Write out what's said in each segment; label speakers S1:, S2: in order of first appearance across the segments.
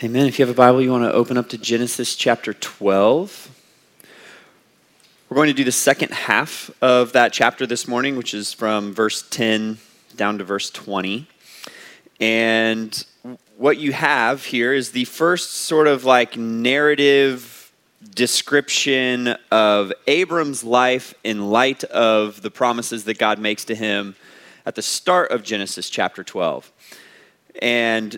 S1: Amen. If you have a Bible, you want to open up to Genesis chapter 12. We're going to do the second half of that chapter this morning, which is from verse 10 down to verse 20. And what you have here is the first sort of like narrative description of Abram's life in light of the promises that God makes to him at the start of Genesis chapter 12. And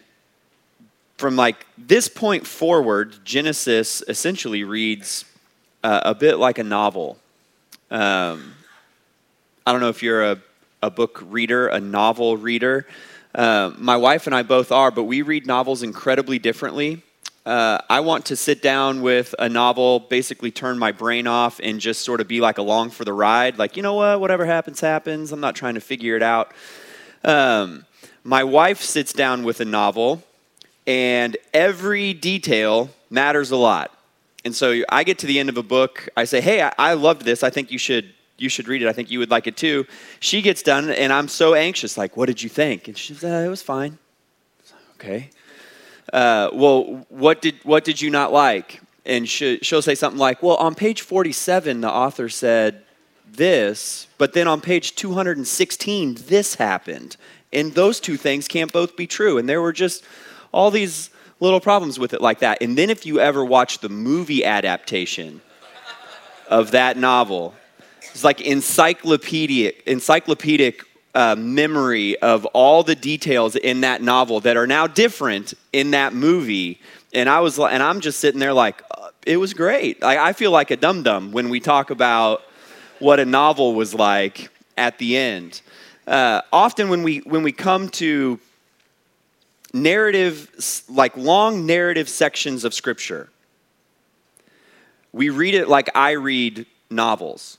S1: from like this point forward, Genesis essentially reads uh, a bit like a novel. Um, I don't know if you're a, a book reader, a novel reader. Uh, my wife and I both are, but we read novels incredibly differently. Uh, I want to sit down with a novel, basically turn my brain off, and just sort of be like along for the ride. Like, you know what? Whatever happens, happens. I'm not trying to figure it out. Um, my wife sits down with a novel and every detail matters a lot. And so I get to the end of a book, I say, "Hey, I, I loved this. I think you should you should read it. I think you would like it too." She gets done, and I'm so anxious, like, "What did you think?" And she says, uh, "It was fine." okay. Uh, well, what did what did you not like? And she, she'll say something like, "Well, on page 47, the author said." this, but then on page 216, this happened. And those two things can't both be true. And there were just all these little problems with it like that. And then if you ever watch the movie adaptation of that novel, it's like encyclopedic, encyclopedic uh, memory of all the details in that novel that are now different in that movie. And I was, and I'm just sitting there like, uh, it was great. Like, I feel like a dum dum when we talk about what a novel was like at the end. Uh, often when we when we come to narrative, like long narrative sections of Scripture. We read it like I read novels,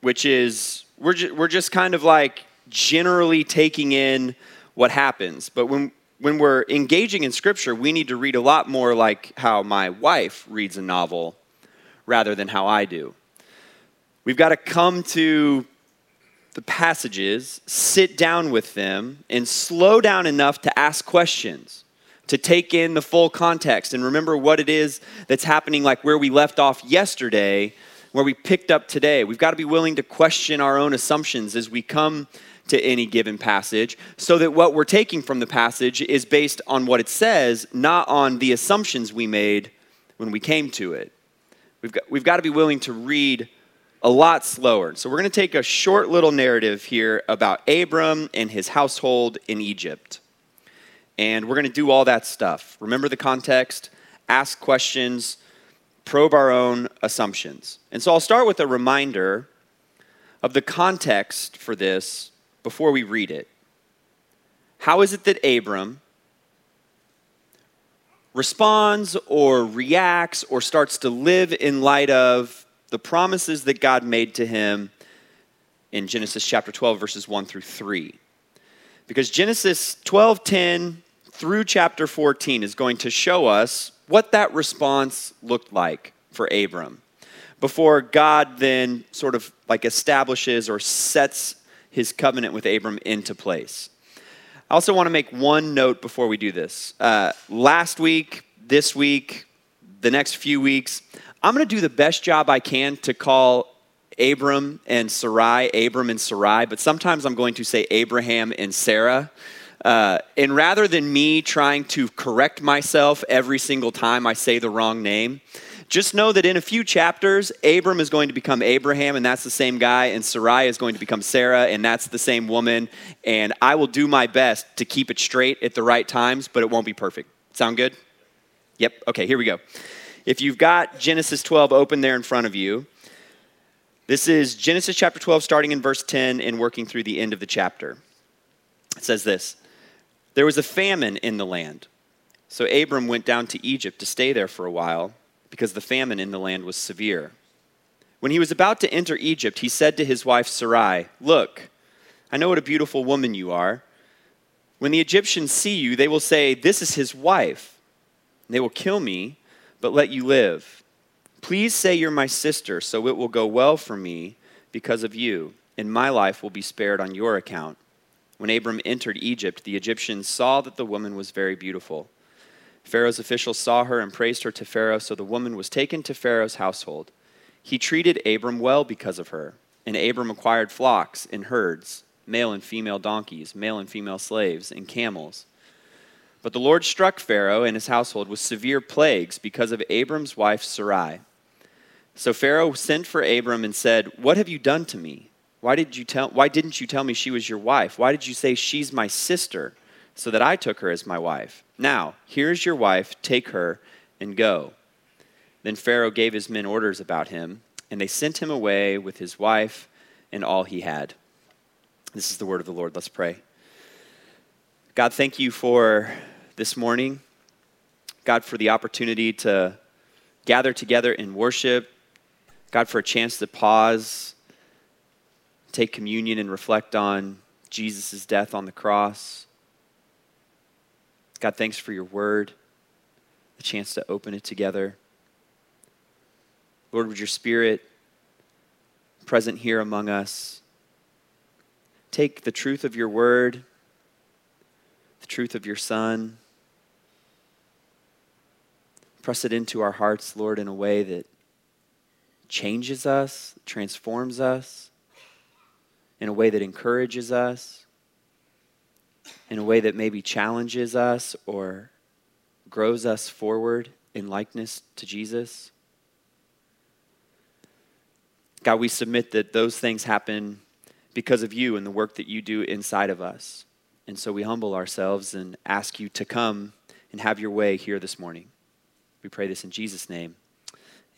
S1: which is, we're, ju- we're just kind of like generally taking in what happens. But when, when we're engaging in Scripture, we need to read a lot more like how my wife reads a novel rather than how I do. We've got to come to the passages, sit down with them, and slow down enough to ask questions, to take in the full context and remember what it is that's happening, like where we left off yesterday, where we picked up today. We've got to be willing to question our own assumptions as we come to any given passage so that what we're taking from the passage is based on what it says, not on the assumptions we made when we came to it. We've got, we've got to be willing to read a lot slower. So, we're going to take a short little narrative here about Abram and his household in Egypt. And we're going to do all that stuff. Remember the context, ask questions, probe our own assumptions. And so, I'll start with a reminder of the context for this before we read it. How is it that Abram responds or reacts or starts to live in light of the promises that God made to him in Genesis chapter 12, verses 1 through 3. Because Genesis 12, 10 through chapter 14 is going to show us what that response looked like for Abram before God then sort of like establishes or sets his covenant with Abram into place. I also want to make one note before we do this. Uh, last week, this week, the next few weeks, I'm going to do the best job I can to call Abram and Sarai, Abram and Sarai, but sometimes I'm going to say Abraham and Sarah. Uh, and rather than me trying to correct myself every single time I say the wrong name, just know that in a few chapters, Abram is going to become Abraham, and that's the same guy, and Sarai is going to become Sarah, and that's the same woman. And I will do my best to keep it straight at the right times, but it won't be perfect. Sound good? Yep. Okay, here we go. If you've got Genesis 12 open there in front of you, this is Genesis chapter 12, starting in verse 10 and working through the end of the chapter. It says this There was a famine in the land. So Abram went down to Egypt to stay there for a while because the famine in the land was severe. When he was about to enter Egypt, he said to his wife Sarai, Look, I know what a beautiful woman you are. When the Egyptians see you, they will say, This is his wife. They will kill me but let you live. Please say you're my sister, so it will go well for me because of you, and my life will be spared on your account. When Abram entered Egypt, the Egyptians saw that the woman was very beautiful. Pharaoh's officials saw her and praised her to Pharaoh, so the woman was taken to Pharaoh's household. He treated Abram well because of her, and Abram acquired flocks and herds, male and female donkeys, male and female slaves, and camels. But the Lord struck Pharaoh and his household with severe plagues because of Abram's wife Sarai. So Pharaoh sent for Abram and said, What have you done to me? Why, did you tell, why didn't you tell me she was your wife? Why did you say she's my sister, so that I took her as my wife? Now, here's your wife, take her and go. Then Pharaoh gave his men orders about him, and they sent him away with his wife and all he had. This is the word of the Lord. Let's pray. God, thank you for this morning. God, for the opportunity to gather together in worship. God, for a chance to pause, take communion, and reflect on Jesus' death on the cross. God, thanks for your word, the chance to open it together. Lord, would your spirit present here among us take the truth of your word, the truth of your son, press it into our hearts, Lord, in a way that changes us, transforms us, in a way that encourages us in a way that maybe challenges us or grows us forward in likeness to Jesus. God, we submit that those things happen because of you and the work that you do inside of us. And so we humble ourselves and ask you to come and have your way here this morning. We pray this in Jesus' name.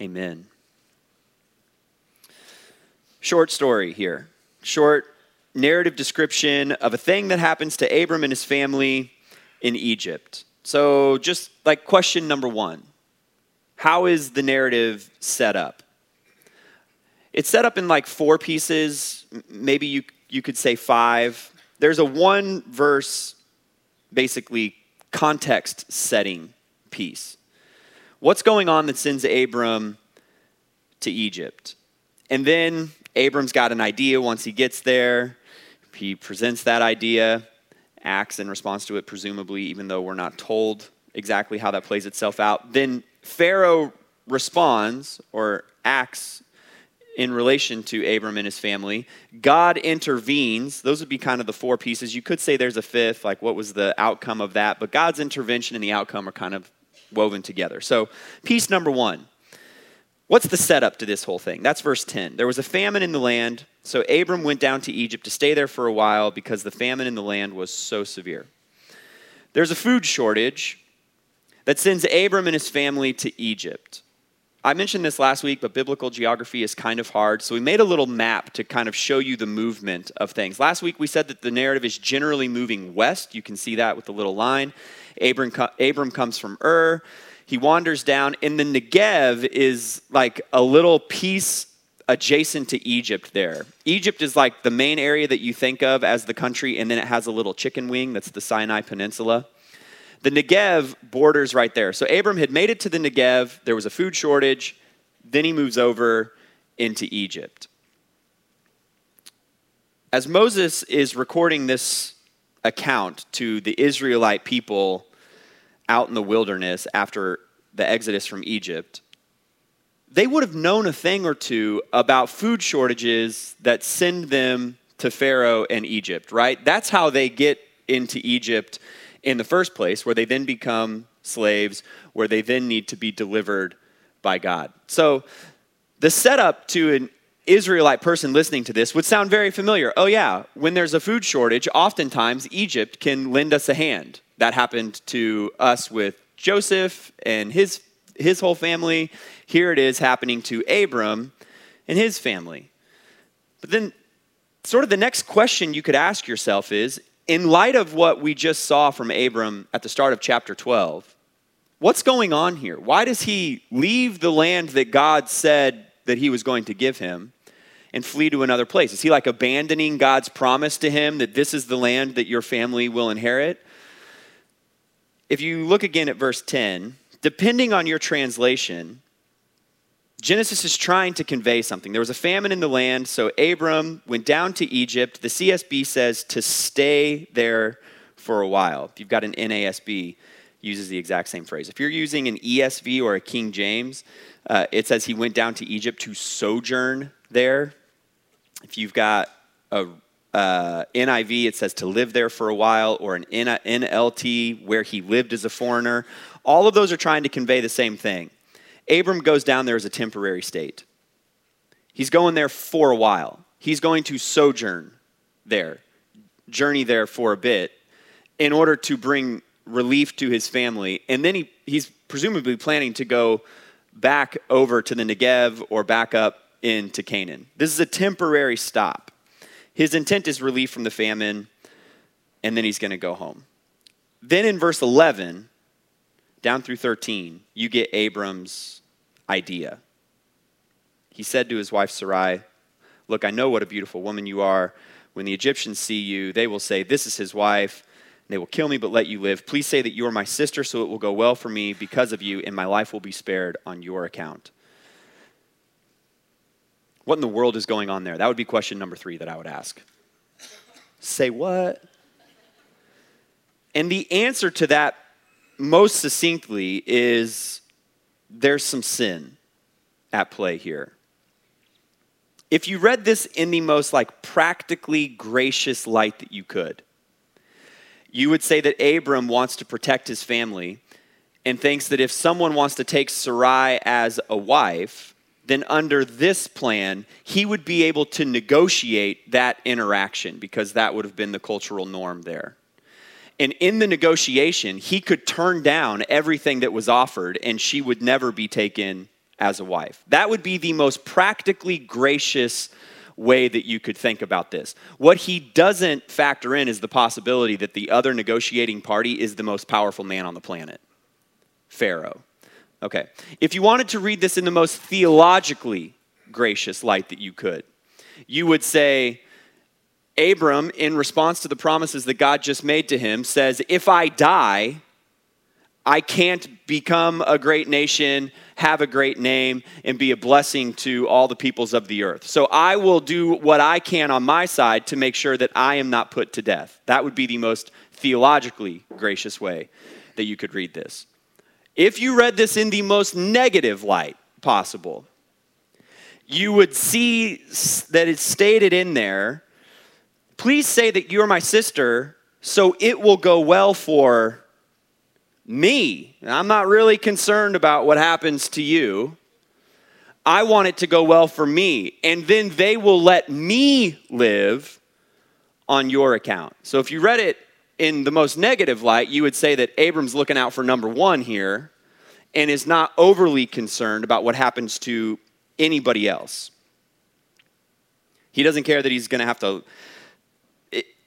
S1: Amen. Short story here. Short narrative description of a thing that happens to Abram and his family in Egypt. So, just like question number one How is the narrative set up? It's set up in like four pieces, maybe you, you could say five. There's a one verse, basically, context setting piece. What's going on that sends Abram to Egypt? And then Abram's got an idea once he gets there. He presents that idea, acts in response to it, presumably, even though we're not told exactly how that plays itself out. Then Pharaoh responds or acts in relation to Abram and his family. God intervenes. Those would be kind of the four pieces. You could say there's a fifth, like what was the outcome of that, but God's intervention and the outcome are kind of woven together. So, piece number one What's the setup to this whole thing? That's verse 10. There was a famine in the land, so Abram went down to Egypt to stay there for a while because the famine in the land was so severe. There's a food shortage that sends Abram and his family to Egypt. I mentioned this last week, but biblical geography is kind of hard, so we made a little map to kind of show you the movement of things. Last week we said that the narrative is generally moving west. You can see that with the little line. Abram, Abram comes from Ur he wanders down, and the Negev is like a little piece adjacent to Egypt there. Egypt is like the main area that you think of as the country, and then it has a little chicken wing that's the Sinai Peninsula. The Negev borders right there. So Abram had made it to the Negev, there was a food shortage, then he moves over into Egypt. As Moses is recording this account to the Israelite people out in the wilderness after the exodus from Egypt, they would have known a thing or two about food shortages that send them to Pharaoh and Egypt, right? That's how they get into Egypt in the first place, where they then become slaves, where they then need to be delivered by God. So the setup to an Israelite person listening to this would sound very familiar. Oh, yeah, when there's a food shortage, oftentimes Egypt can lend us a hand. That happened to us with Joseph and his, his whole family. Here it is happening to Abram and his family. But then, sort of the next question you could ask yourself is in light of what we just saw from Abram at the start of chapter 12, what's going on here? Why does he leave the land that God said that he was going to give him and flee to another place? Is he like abandoning God's promise to him that this is the land that your family will inherit? if you look again at verse 10, depending on your translation, Genesis is trying to convey something. There was a famine in the land, so Abram went down to Egypt. The CSB says to stay there for a while. If you've got an NASB, uses the exact same phrase. If you're using an ESV or a King James, uh, it says he went down to Egypt to sojourn there. If you've got a uh, NIV, it says to live there for a while, or an NLT, where he lived as a foreigner. All of those are trying to convey the same thing. Abram goes down there as a temporary state. He's going there for a while. He's going to sojourn there, journey there for a bit, in order to bring relief to his family. And then he, he's presumably planning to go back over to the Negev or back up into Canaan. This is a temporary stop. His intent is relief from the famine, and then he's going to go home. Then in verse 11, down through 13, you get Abram's idea. He said to his wife Sarai, Look, I know what a beautiful woman you are. When the Egyptians see you, they will say, This is his wife. They will kill me, but let you live. Please say that you are my sister, so it will go well for me because of you, and my life will be spared on your account. What in the world is going on there? That would be question number three that I would ask. Say what? And the answer to that, most succinctly, is there's some sin at play here. If you read this in the most like practically gracious light that you could, you would say that Abram wants to protect his family and thinks that if someone wants to take Sarai as a wife, then under this plan, he would be able to negotiate that interaction because that would have been the cultural norm there. And in the negotiation, he could turn down everything that was offered and she would never be taken as a wife. That would be the most practically gracious way that you could think about this. What he doesn't factor in is the possibility that the other negotiating party is the most powerful man on the planet Pharaoh. Okay. If you wanted to read this in the most theologically gracious light that you could, you would say, Abram, in response to the promises that God just made to him, says, If I die, I can't become a great nation, have a great name, and be a blessing to all the peoples of the earth. So I will do what I can on my side to make sure that I am not put to death. That would be the most theologically gracious way that you could read this. If you read this in the most negative light possible, you would see that it's stated in there please say that you're my sister so it will go well for me. I'm not really concerned about what happens to you. I want it to go well for me. And then they will let me live on your account. So if you read it in the most negative light, you would say that Abram's looking out for number one here and is not overly concerned about what happens to anybody else. He doesn't care that he's going to have to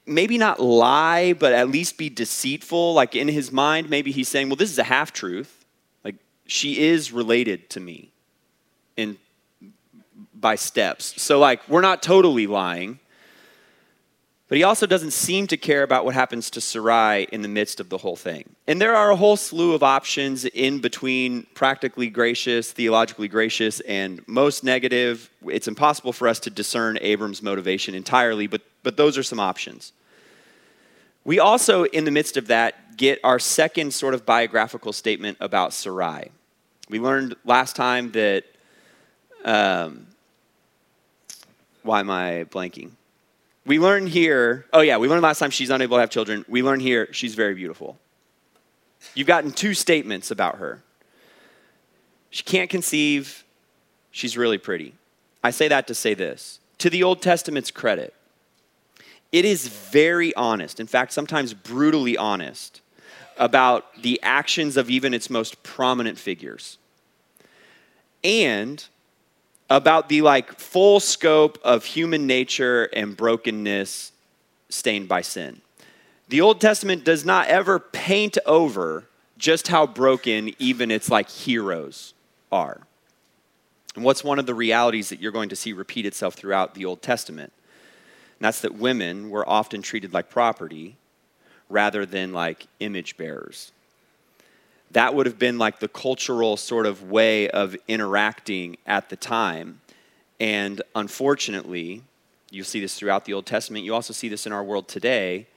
S1: maybe not lie, but at least be deceitful. Like in his mind, maybe he's saying, well, this is a half truth. Like she is related to me in by steps. So like we're not totally lying. But he also doesn't seem to care about what happens to Sarai in the midst of the whole thing. And there are a whole slew of options in between practically gracious, theologically gracious, and most negative. It's impossible for us to discern Abram's motivation entirely, but, but those are some options. We also, in the midst of that, get our second sort of biographical statement about Sarai. We learned last time that. Um, why am I blanking? we learn here, oh yeah, we learned last time she's unable to have children. We learn here she's very beautiful. You've gotten two statements about her. She can't conceive, she's really pretty. I say that to say this. To the Old Testament's credit, it is very honest, in fact, sometimes brutally honest, about the actions of even its most prominent figures. And about the like full scope of human nature and brokenness stained by sin. The Old Testament does not ever paint over just how broken even its like heroes are. And what's one of the realities that you're going to see repeat itself throughout the Old Testament? That's that women were often treated like property rather than like image bearers that would have been like the cultural sort of way of interacting at the time. And unfortunately, you see this throughout the Old Testament. You also see this in our world today.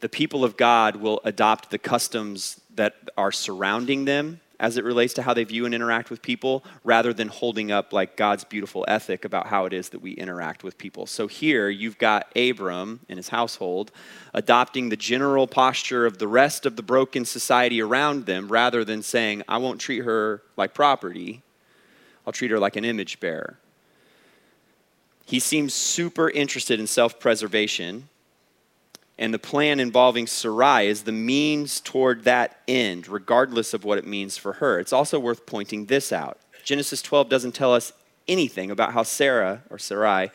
S1: The people of God will adopt the customs that are surrounding them as it relates to how they view and interact with people rather than holding up like God's beautiful ethic about how it is that we interact with people. So here you've got Abram and his household adopting the general posture of the rest of the broken society around them rather than saying, I won't treat her like property, I'll treat her like an image bearer. He seems super interested in self preservation and the plan involving Sarai is the means toward that end, regardless of what it means for her. It's also worth pointing this out. Genesis 12 doesn't tell us anything about how Sarah or Sarai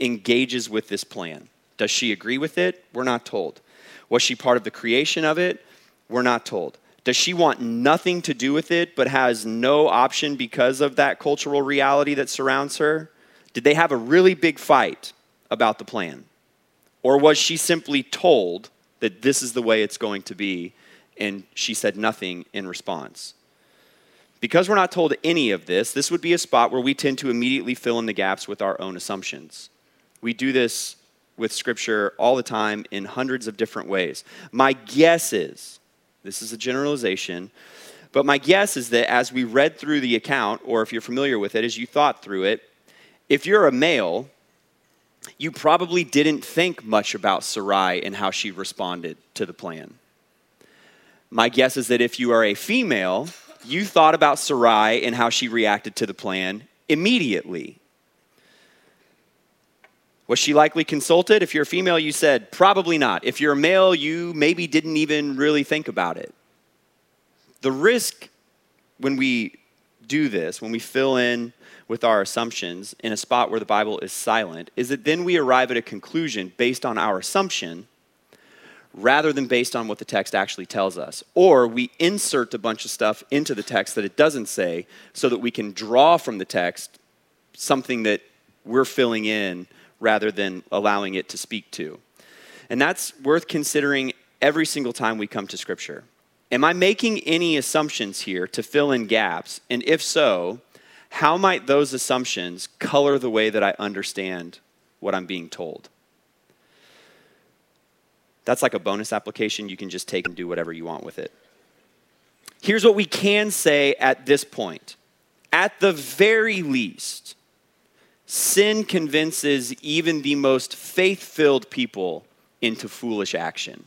S1: engages with this plan. Does she agree with it? We're not told. Was she part of the creation of it? We're not told. Does she want nothing to do with it but has no option because of that cultural reality that surrounds her? Did they have a really big fight about the plan? Or was she simply told that this is the way it's going to be, and she said nothing in response? Because we're not told any of this, this would be a spot where we tend to immediately fill in the gaps with our own assumptions. We do this with Scripture all the time in hundreds of different ways. My guess is, this is a generalization, but my guess is that as we read through the account, or if you're familiar with it, as you thought through it, if you're a male, you probably didn't think much about Sarai and how she responded to the plan. My guess is that if you are a female, you thought about Sarai and how she reacted to the plan immediately. Was she likely consulted? If you're a female, you said probably not. If you're a male, you maybe didn't even really think about it. The risk when we do this, when we fill in with our assumptions in a spot where the Bible is silent is that then we arrive at a conclusion based on our assumption rather than based on what the text actually tells us. Or we insert a bunch of stuff into the text that it doesn't say so that we can draw from the text something that we're filling in rather than allowing it to speak to. And that's worth considering every single time we come to Scripture. Am I making any assumptions here to fill in gaps? And if so, how might those assumptions color the way that I understand what I'm being told? That's like a bonus application. You can just take and do whatever you want with it. Here's what we can say at this point. At the very least, sin convinces even the most faith filled people into foolish action.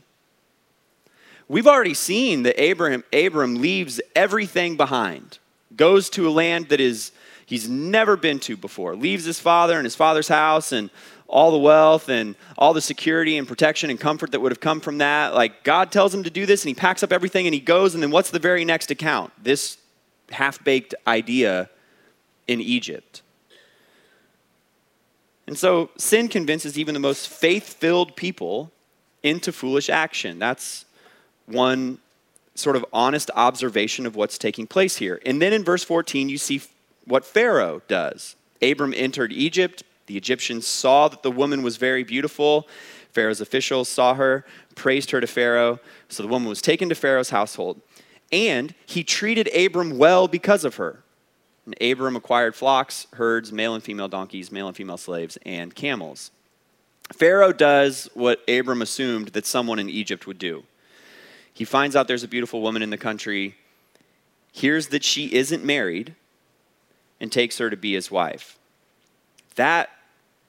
S1: We've already seen that Abraham, Abram leaves everything behind goes to a land that is he's never been to before, leaves his father and his father's house and all the wealth and all the security and protection and comfort that would have come from that. Like God tells him to do this and he packs up everything and he goes and then what's the very next account? This half-baked idea in Egypt. And so sin convinces even the most faith-filled people into foolish action. That's one sort of honest observation of what's taking place here. And then in verse 14, you see what Pharaoh does. Abram entered Egypt. The Egyptians saw that the woman was very beautiful. Pharaoh's officials saw her, praised her to Pharaoh. So the woman was taken to Pharaoh's household. And he treated Abram well because of her. And Abram acquired flocks, herds, male and female donkeys, male and female slaves, and camels. Pharaoh does what Abram assumed that someone in Egypt would do. He finds out there's a beautiful woman in the country, hears that she isn't married, and takes her to be his wife. That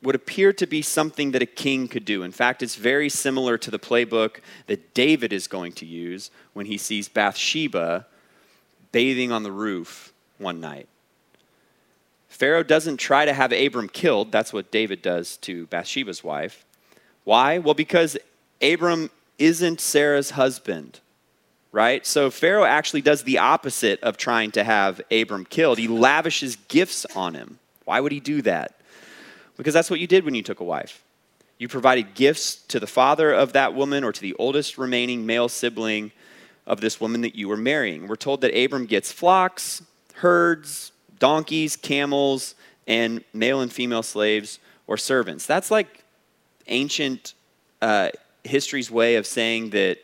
S1: would appear to be something that a king could do. In fact, it's very similar to the playbook that David is going to use when he sees Bathsheba bathing on the roof one night. Pharaoh doesn't try to have Abram killed. That's what David does to Bathsheba's wife. Why? Well, because Abram isn't Sarah's husband, right? So Pharaoh actually does the opposite of trying to have Abram killed. He lavishes gifts on him. Why would he do that? Because that's what you did when you took a wife. You provided gifts to the father of that woman or to the oldest remaining male sibling of this woman that you were marrying. We're told that Abram gets flocks, herds, donkeys, camels, and male and female slaves or servants. That's like ancient uh, history's way of saying that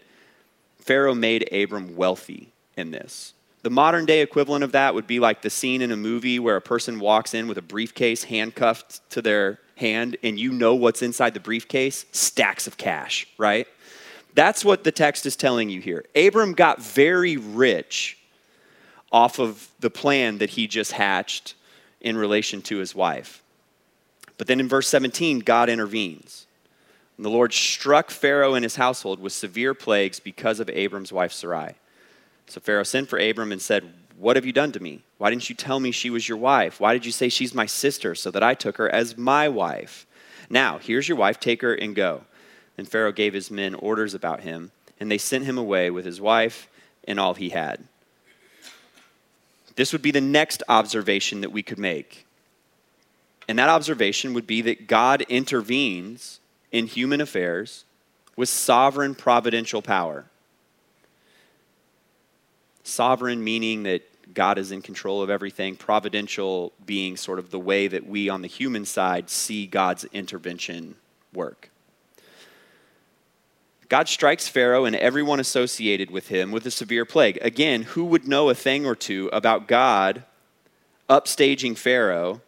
S1: Pharaoh made Abram wealthy in this. The modern day equivalent of that would be like the scene in a movie where a person walks in with a briefcase handcuffed to their hand and you know what's inside the briefcase stacks of cash, right? That's what the text is telling you here. Abram got very rich off of the plan that he just hatched in relation to his wife. But then in verse 17, God intervenes. And the Lord struck Pharaoh and his household with severe plagues because of Abram's wife Sarai. So Pharaoh sent for Abram and said, What have you done to me? Why didn't you tell me she was your wife? Why did you say she's my sister so that I took her as my wife? Now, here's your wife, take her and go. And Pharaoh gave his men orders about him, and they sent him away with his wife and all he had. This would be the next observation that we could make. And that observation would be that God intervenes in human affairs with sovereign providential power. Sovereign meaning that God is in control of everything, providential being sort of the way that we on the human side see God's intervention work. God strikes Pharaoh and everyone associated with him with a severe plague. Again, who would know a thing or two about God upstaging Pharaoh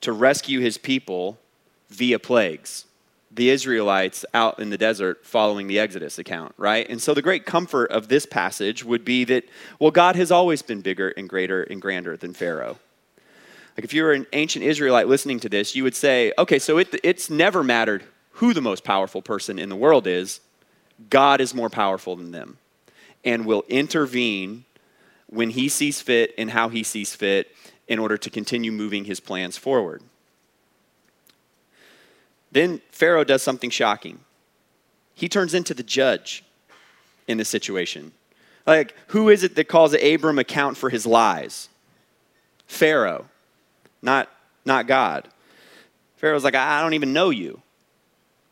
S1: to rescue his people via plagues? The Israelites out in the desert following the Exodus account, right? And so the great comfort of this passage would be that, well, God has always been bigger and greater and grander than Pharaoh. Like if you were an ancient Israelite listening to this, you would say, okay, so it, it's never mattered who the most powerful person in the world is God is more powerful than them and will intervene when he sees fit and how he sees fit in order to continue moving his plans forward. Then Pharaoh does something shocking. He turns into the judge in this situation. Like, who is it that calls Abram account for his lies? Pharaoh, not, not God. Pharaoh's like, I don't even know you.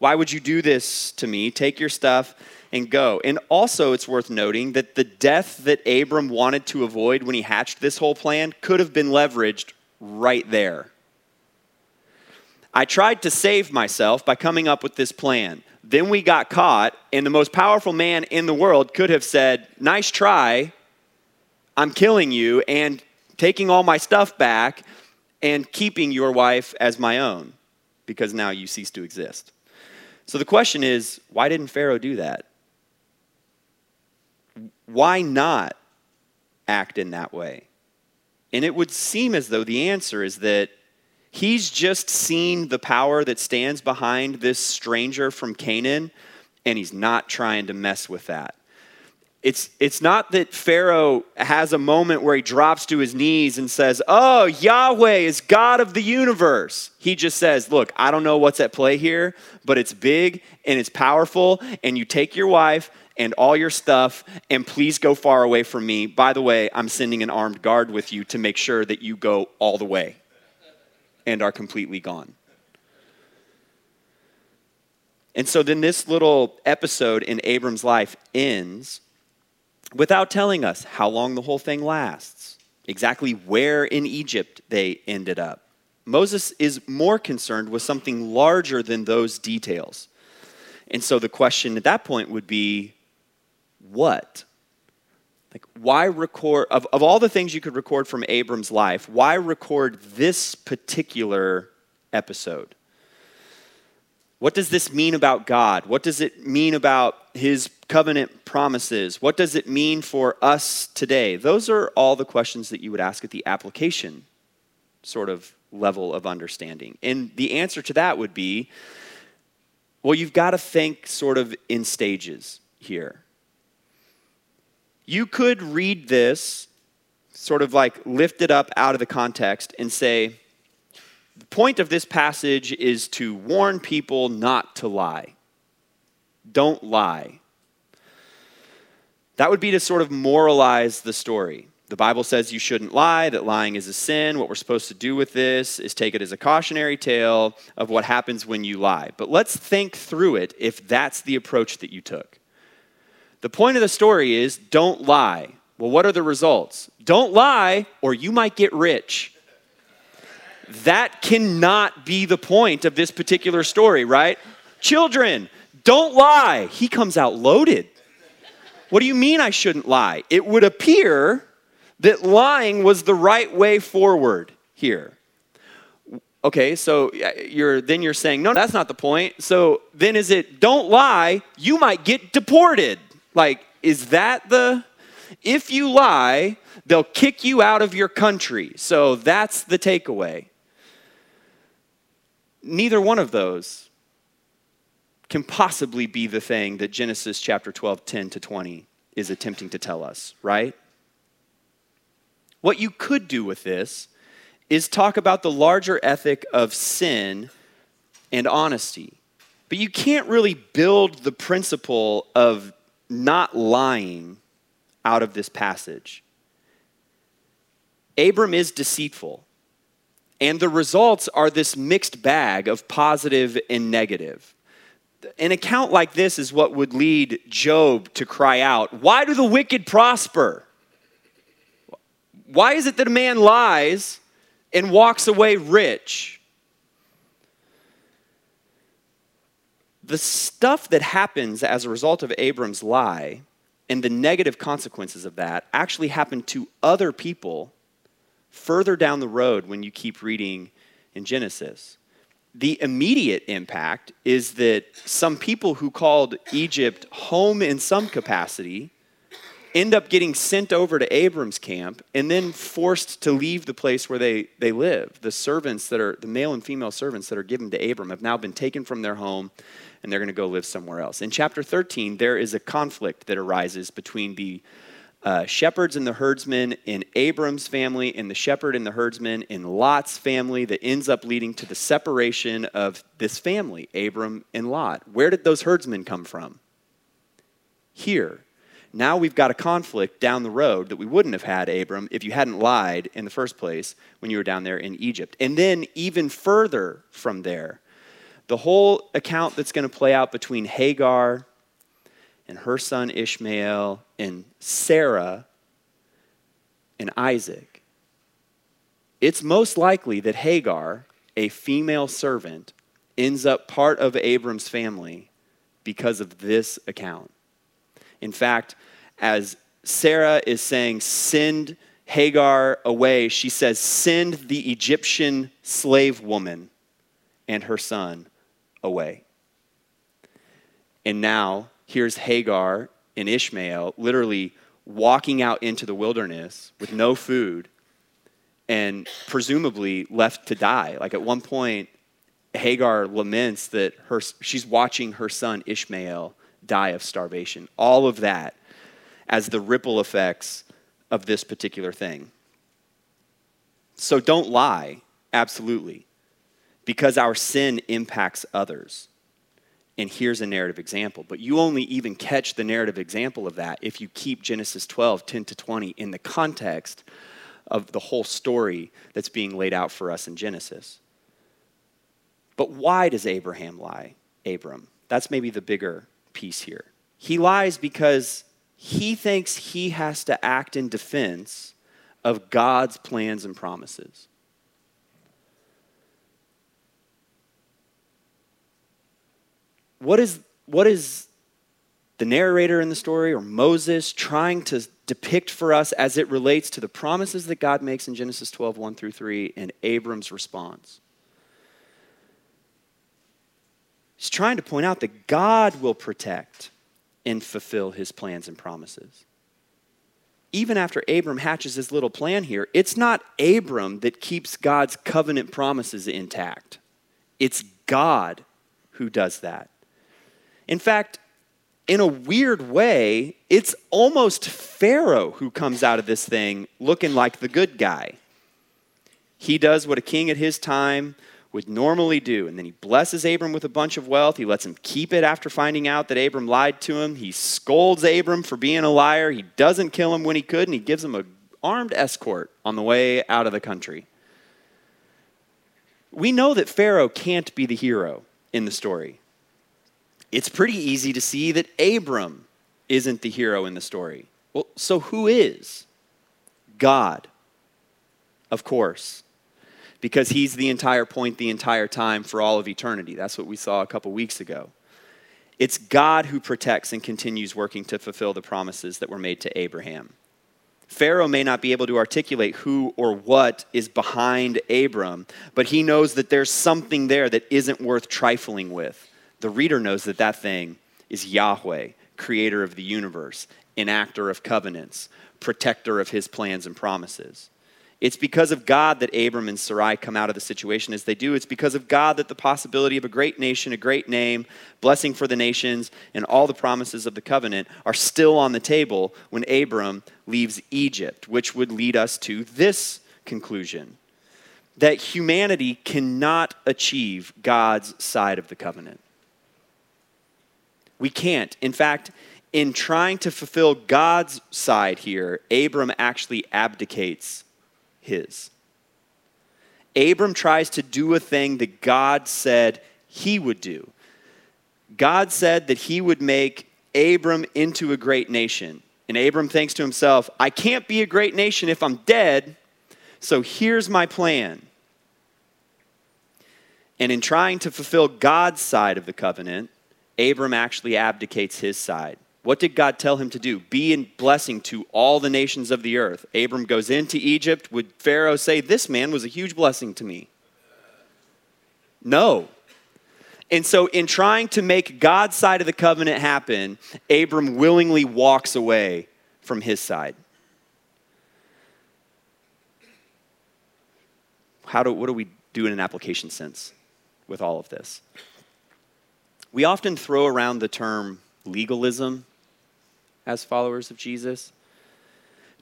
S1: Why would you do this to me? Take your stuff and go. And also, it's worth noting that the death that Abram wanted to avoid when he hatched this whole plan could have been leveraged right there. I tried to save myself by coming up with this plan. Then we got caught, and the most powerful man in the world could have said, Nice try. I'm killing you and taking all my stuff back and keeping your wife as my own because now you cease to exist. So the question is why didn't Pharaoh do that? Why not act in that way? And it would seem as though the answer is that he's just seen the power that stands behind this stranger from Canaan, and he's not trying to mess with that. It's, it's not that Pharaoh has a moment where he drops to his knees and says, Oh, Yahweh is God of the universe. He just says, Look, I don't know what's at play here, but it's big and it's powerful, and you take your wife and all your stuff, and please go far away from me. By the way, I'm sending an armed guard with you to make sure that you go all the way and are completely gone. And so then this little episode in Abram's life ends without telling us how long the whole thing lasts, exactly where in Egypt they ended up. Moses is more concerned with something larger than those details. And so the question at that point would be what? Like, why record, of, of all the things you could record from Abram's life, why record this particular episode? What does this mean about God? What does it mean about his covenant promises? What does it mean for us today? Those are all the questions that you would ask at the application sort of level of understanding. And the answer to that would be well, you've got to think sort of in stages here. You could read this, sort of like lift it up out of the context and say, the point of this passage is to warn people not to lie. Don't lie. That would be to sort of moralize the story. The Bible says you shouldn't lie, that lying is a sin. What we're supposed to do with this is take it as a cautionary tale of what happens when you lie. But let's think through it if that's the approach that you took. The point of the story is don't lie. Well, what are the results? Don't lie, or you might get rich. That cannot be the point of this particular story, right? Children, don't lie. He comes out loaded. What do you mean I shouldn't lie? It would appear that lying was the right way forward here. okay, so you're then you're saying, no, that's not the point. So then is it don't lie, you might get deported. Like, is that the if you lie, they'll kick you out of your country. So that's the takeaway. Neither one of those can possibly be the thing that Genesis chapter 12, 10 to 20 is attempting to tell us, right? What you could do with this is talk about the larger ethic of sin and honesty. But you can't really build the principle of not lying out of this passage. Abram is deceitful, and the results are this mixed bag of positive and negative. An account like this is what would lead Job to cry out, Why do the wicked prosper? Why is it that a man lies and walks away rich? The stuff that happens as a result of Abram's lie and the negative consequences of that actually happen to other people further down the road when you keep reading in Genesis. The immediate impact is that some people who called Egypt home in some capacity end up getting sent over to Abram's camp and then forced to leave the place where they, they live. The servants that are, the male and female servants that are given to Abram have now been taken from their home and they're going to go live somewhere else. In chapter 13, there is a conflict that arises between the uh, shepherds and the herdsmen in Abram's family and the shepherd and the herdsmen in Lot's family that ends up leading to the separation of this family, Abram and Lot. Where did those herdsmen come from? Here. Now we've got a conflict down the road that we wouldn't have had, Abram, if you hadn't lied in the first place when you were down there in Egypt. And then even further from there, the whole account that's going to play out between Hagar and her son Ishmael and Sarah and Isaac, it's most likely that Hagar, a female servant, ends up part of Abram's family because of this account. In fact, as Sarah is saying, send Hagar away, she says, send the Egyptian slave woman and her son away. And now, here's Hagar and Ishmael literally walking out into the wilderness with no food and presumably left to die. Like at one point, Hagar laments that her, she's watching her son Ishmael die of starvation. All of that as the ripple effects of this particular thing. So don't lie, absolutely because our sin impacts others. And here's a narrative example. But you only even catch the narrative example of that if you keep Genesis 12, 10 to 20 in the context of the whole story that's being laid out for us in Genesis. But why does Abraham lie? Abram. That's maybe the bigger piece here. He lies because he thinks he has to act in defense of God's plans and promises. what is, what is the narrator in the story or Moses trying to depict for us as it relates to the promises that God makes in Genesis 12, 1 through 3, and Abram's response? He's trying to point out that God will protect and fulfill his plans and promises. Even after Abram hatches his little plan here, it's not Abram that keeps God's covenant promises intact. It's God who does that. In fact, in a weird way, it's almost Pharaoh who comes out of this thing looking like the good guy. He does what a king at his time would normally do, and then he blesses Abram with a bunch of wealth. He lets him keep it after finding out that Abram lied to him. He scolds Abram for being a liar. He doesn't kill him when he could, and he gives him an armed escort on the way out of the country. We know that Pharaoh can't be the hero in the story it's pretty easy to see that Abram isn't the hero in the story. Well, so who is? God, of course, because he's the entire point the entire time for all of eternity. That's what we saw a couple weeks ago. It's God who protects and continues working to fulfill the promises that were made to Abraham. Pharaoh may not be able to articulate who or what is behind Abram, but he knows that there's something there that isn't worth trifling with. The reader knows that that thing is Yahweh, creator of the universe, enactor of covenants, protector of his plans and promises. It's because of God that Abram and Sarai come out of the situation as they do. It's because of God that the possibility of a great nation, a great name, blessing for the nations, and all the promises of the covenant are still on the table when Abram leaves Egypt, which would lead us to this conclusion that humanity cannot achieve God's side of the covenant. We can't. In fact, in trying to fulfill God's side here, Abram actually abdicates his. Abram tries to do a thing that God said he would do. God said that he would make Abram into a great nation. And Abram thinks to himself, I can't be a great nation if I'm dead, so here's my plan. And in trying to fulfill God's side of the covenant, Abram actually abdicates his side. What did God tell him to do? Be in blessing to all the nations of the earth. Abram goes into Egypt. Would Pharaoh say, This man was a huge blessing to me? No. And so, in trying to make God's side of the covenant happen, Abram willingly walks away from his side. How do, what do we do in an application sense with all of this? We often throw around the term legalism as followers of Jesus.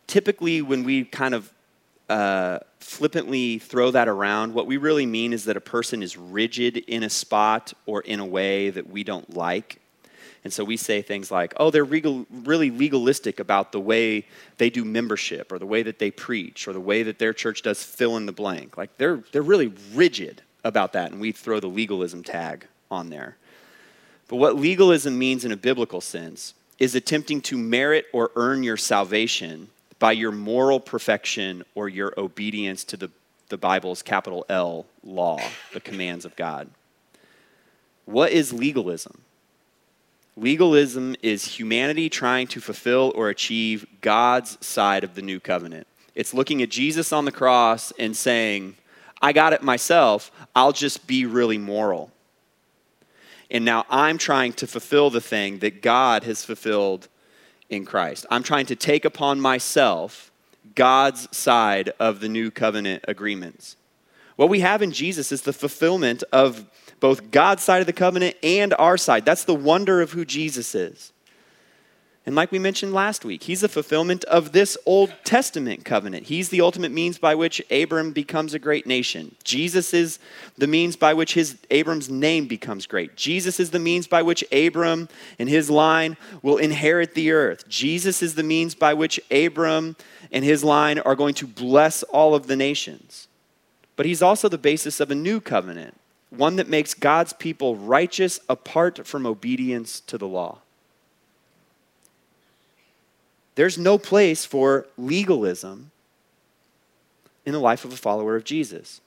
S1: Typically, when we kind of uh, flippantly throw that around, what we really mean is that a person is rigid in a spot or in a way that we don't like. And so we say things like, oh, they're regal, really legalistic about the way they do membership or the way that they preach or the way that their church does fill in the blank. Like they're, they're really rigid about that, and we throw the legalism tag on there. But what legalism means in a biblical sense is attempting to merit or earn your salvation by your moral perfection or your obedience to the, the Bible's capital L law, the commands of God. What is legalism? Legalism is humanity trying to fulfill or achieve God's side of the new covenant. It's looking at Jesus on the cross and saying, I got it myself, I'll just be really moral and now I'm trying to fulfill the thing that God has fulfilled in Christ. I'm trying to take upon myself God's side of the new covenant agreements. What we have in Jesus is the fulfillment of both God's side of the covenant and our side. That's the wonder of who Jesus is. And like we mentioned last week, he's the fulfillment of this Old Testament covenant. He's the ultimate means by which Abram becomes a great nation. Jesus is the means by which his Abram's name becomes great. Jesus is the means by which Abram and his line will inherit the earth. Jesus is the means by which Abram and his line are going to bless all of the nations. But he's also the basis of a new covenant, one that makes God's people righteous apart from obedience to the law. There's no place for legalism in the life of a follower of Jesus.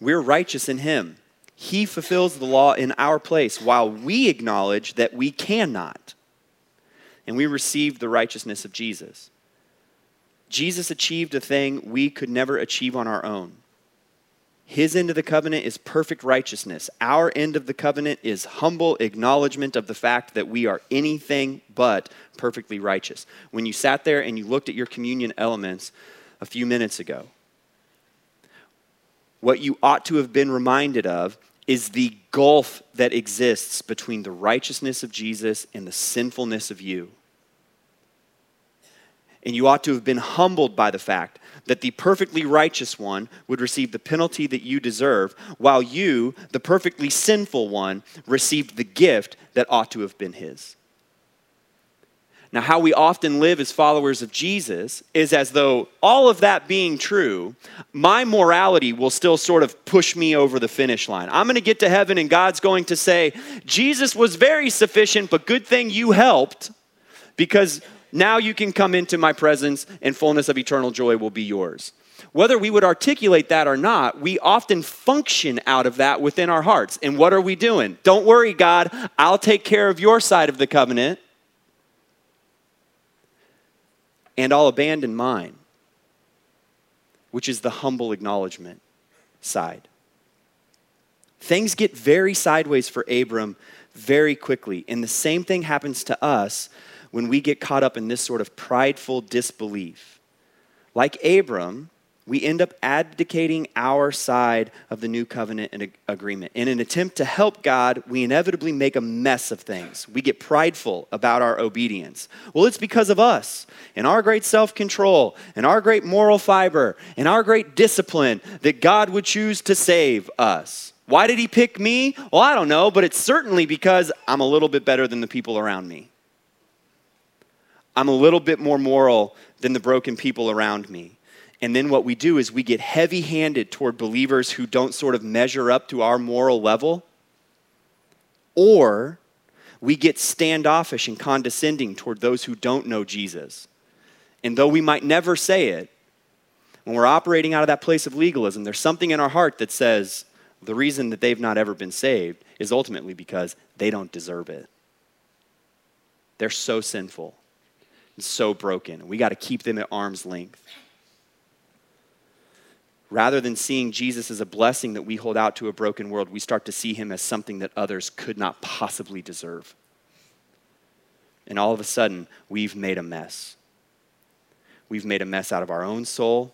S1: We're righteous in Him. He fulfills the law in our place while we acknowledge that we cannot. And we receive the righteousness of Jesus. Jesus achieved a thing we could never achieve on our own. His end of the covenant is perfect righteousness. Our end of the covenant is humble acknowledgement of the fact that we are anything but perfectly righteous. When you sat there and you looked at your communion elements a few minutes ago, what you ought to have been reminded of is the gulf that exists between the righteousness of Jesus and the sinfulness of you. And you ought to have been humbled by the fact that the perfectly righteous one would receive the penalty that you deserve, while you, the perfectly sinful one, received the gift that ought to have been his. Now, how we often live as followers of Jesus is as though all of that being true, my morality will still sort of push me over the finish line. I'm going to get to heaven and God's going to say, Jesus was very sufficient, but good thing you helped because now you can come into my presence and fullness of eternal joy will be yours. Whether we would articulate that or not, we often function out of that within our hearts. And what are we doing? Don't worry, God, I'll take care of your side of the covenant. and I'll abandon mine, which is the humble acknowledgement side. Things get very sideways for Abram very quickly. And the same thing happens to us when we get caught up in this sort of prideful disbelief. Like Abram, we end up abdicating our side of the new covenant and agreement. In an attempt to help God, we inevitably make a mess of things. We get prideful about our obedience. Well, it's because of us and our great self control and our great moral fiber and our great discipline that God would choose to save us. Why did he pick me? Well, I don't know, but it's certainly because I'm a little bit better than the people around me. I'm a little bit more moral than the broken people around me. And then what we do is we get heavy handed toward believers who don't sort of measure up to our moral level, or we get standoffish and condescending toward those who don't know Jesus. And though we might never say it, when we're operating out of that place of legalism, there's something in our heart that says, the reason that they've not ever been saved is ultimately because they don't deserve it. They're so sinful and so broken. We got to keep them at arm's length. Rather than seeing Jesus as a blessing that we hold out to a broken world, we start to see him as something that others could not possibly deserve. And all of a sudden, we've made a mess. We've made a mess out of our own soul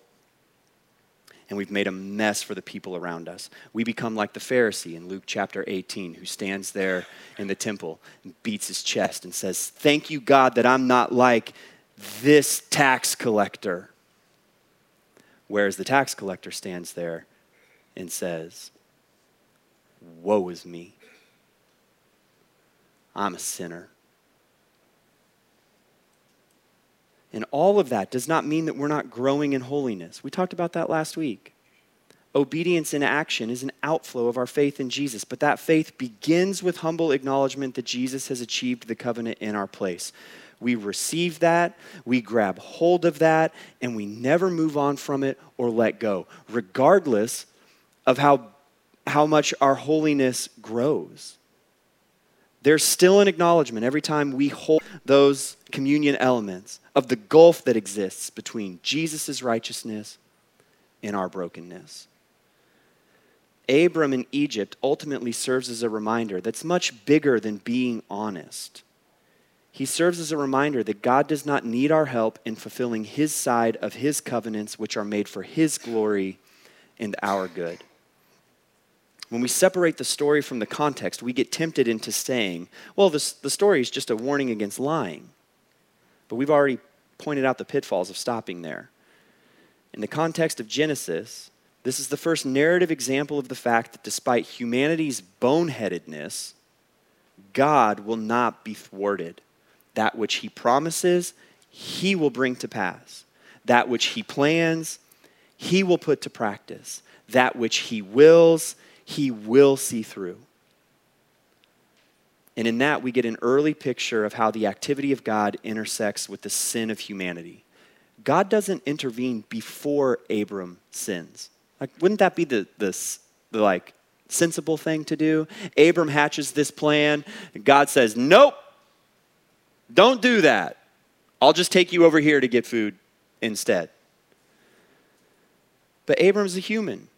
S1: and we've made a mess for the people around us. We become like the Pharisee in Luke chapter 18, who stands there in the temple and beats his chest and says, Thank you, God, that I'm not like this tax collector. Whereas the tax collector stands there and says, Woe is me. I'm a sinner. And all of that does not mean that we're not growing in holiness. We talked about that last week. Obedience in action is an outflow of our faith in Jesus, but that faith begins with humble acknowledgement that Jesus has achieved the covenant in our place. We receive that, we grab hold of that, and we never move on from it or let go, regardless of how, how much our holiness grows. There's still an acknowledgement every time we hold those communion elements of the gulf that exists between Jesus' righteousness and our brokenness. Abram in Egypt ultimately serves as a reminder that's much bigger than being honest. He serves as a reminder that God does not need our help in fulfilling his side of his covenants, which are made for his glory and our good. When we separate the story from the context, we get tempted into saying, well, this, the story is just a warning against lying. But we've already pointed out the pitfalls of stopping there. In the context of Genesis, this is the first narrative example of the fact that despite humanity's boneheadedness, God will not be thwarted. That which he promises, he will bring to pass. That which he plans, he will put to practice. That which he wills, he will see through. And in that, we get an early picture of how the activity of God intersects with the sin of humanity. God doesn't intervene before Abram sins. Like, wouldn't that be the, the, the like sensible thing to do? Abram hatches this plan, God says, Nope, don't do that. I'll just take you over here to get food instead. But Abram's a human,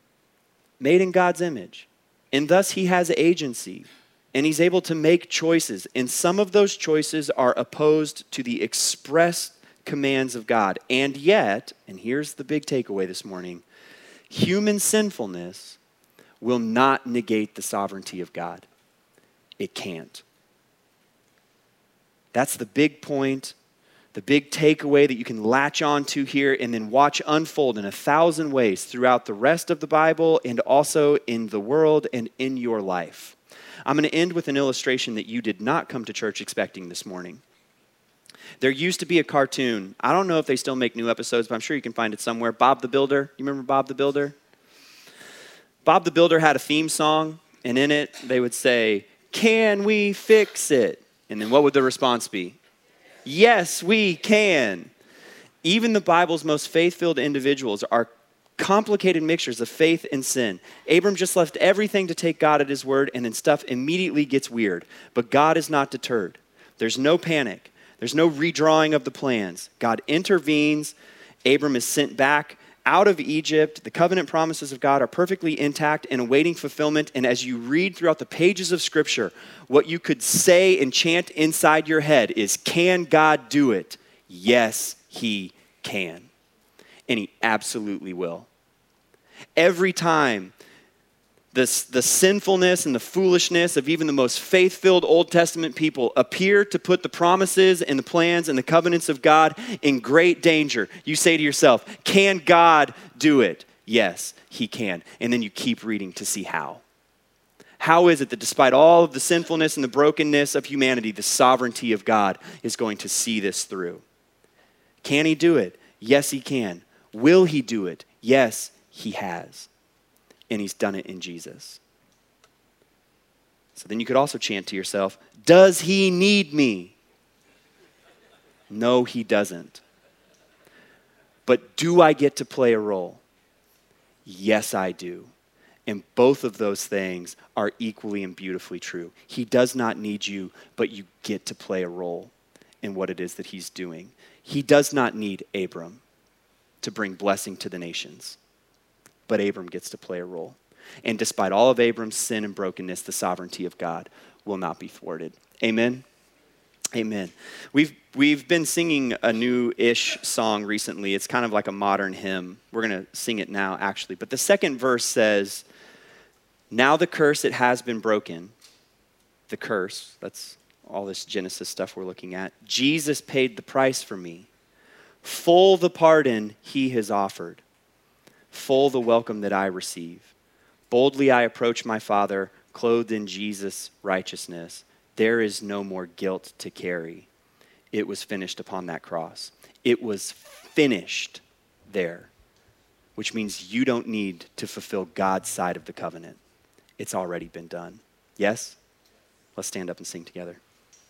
S1: made in God's image, and thus he has agency and he's able to make choices. And some of those choices are opposed to the express commands of God. And yet, and here's the big takeaway this morning human sinfulness will not negate the sovereignty of God. It can't. That's the big point, the big takeaway that you can latch on to here and then watch unfold in a thousand ways throughout the rest of the Bible and also in the world and in your life. I'm going to end with an illustration that you did not come to church expecting this morning. There used to be a cartoon. I don't know if they still make new episodes, but I'm sure you can find it somewhere. Bob the Builder. You remember Bob the Builder? Bob the Builder had a theme song, and in it they would say, Can we fix it? And then what would the response be? Yes, we can. Even the Bible's most faith filled individuals are complicated mixtures of faith and sin. Abram just left everything to take God at his word, and then stuff immediately gets weird. But God is not deterred. There's no panic, There's no redrawing of the plans. God intervenes. Abram is sent back out of Egypt. The covenant promises of God are perfectly intact and awaiting fulfillment. And as you read throughout the pages of Scripture, what you could say and chant inside your head is Can God do it? Yes, He can. And He absolutely will. Every time the sinfulness and the foolishness of even the most faith filled Old Testament people appear to put the promises and the plans and the covenants of God in great danger. You say to yourself, Can God do it? Yes, He can. And then you keep reading to see how. How is it that despite all of the sinfulness and the brokenness of humanity, the sovereignty of God is going to see this through? Can He do it? Yes, He can. Will He do it? Yes, He has and he's done it in Jesus. So then you could also chant to yourself, Does he need me? No, he doesn't. But do I get to play a role? Yes, I do. And both of those things are equally and beautifully true. He does not need you, but you get to play a role in what it is that he's doing. He does not need Abram to bring blessing to the nations but Abram gets to play a role. And despite all of Abram's sin and brokenness, the sovereignty of God will not be thwarted. Amen. Amen. We've we've been singing a new-ish song recently. It's kind of like a modern hymn. We're going to sing it now actually. But the second verse says, "Now the curse it has been broken." The curse, that's all this Genesis stuff we're looking at. Jesus paid the price for me. Full the pardon he has offered full the welcome that I receive. Boldly I approach my Father, clothed in Jesus' righteousness. There is no more guilt to carry. It was finished upon that cross. It was finished there, which means you don't need to fulfill God's side of the covenant. It's already been done. Yes? Let's stand up and sing together.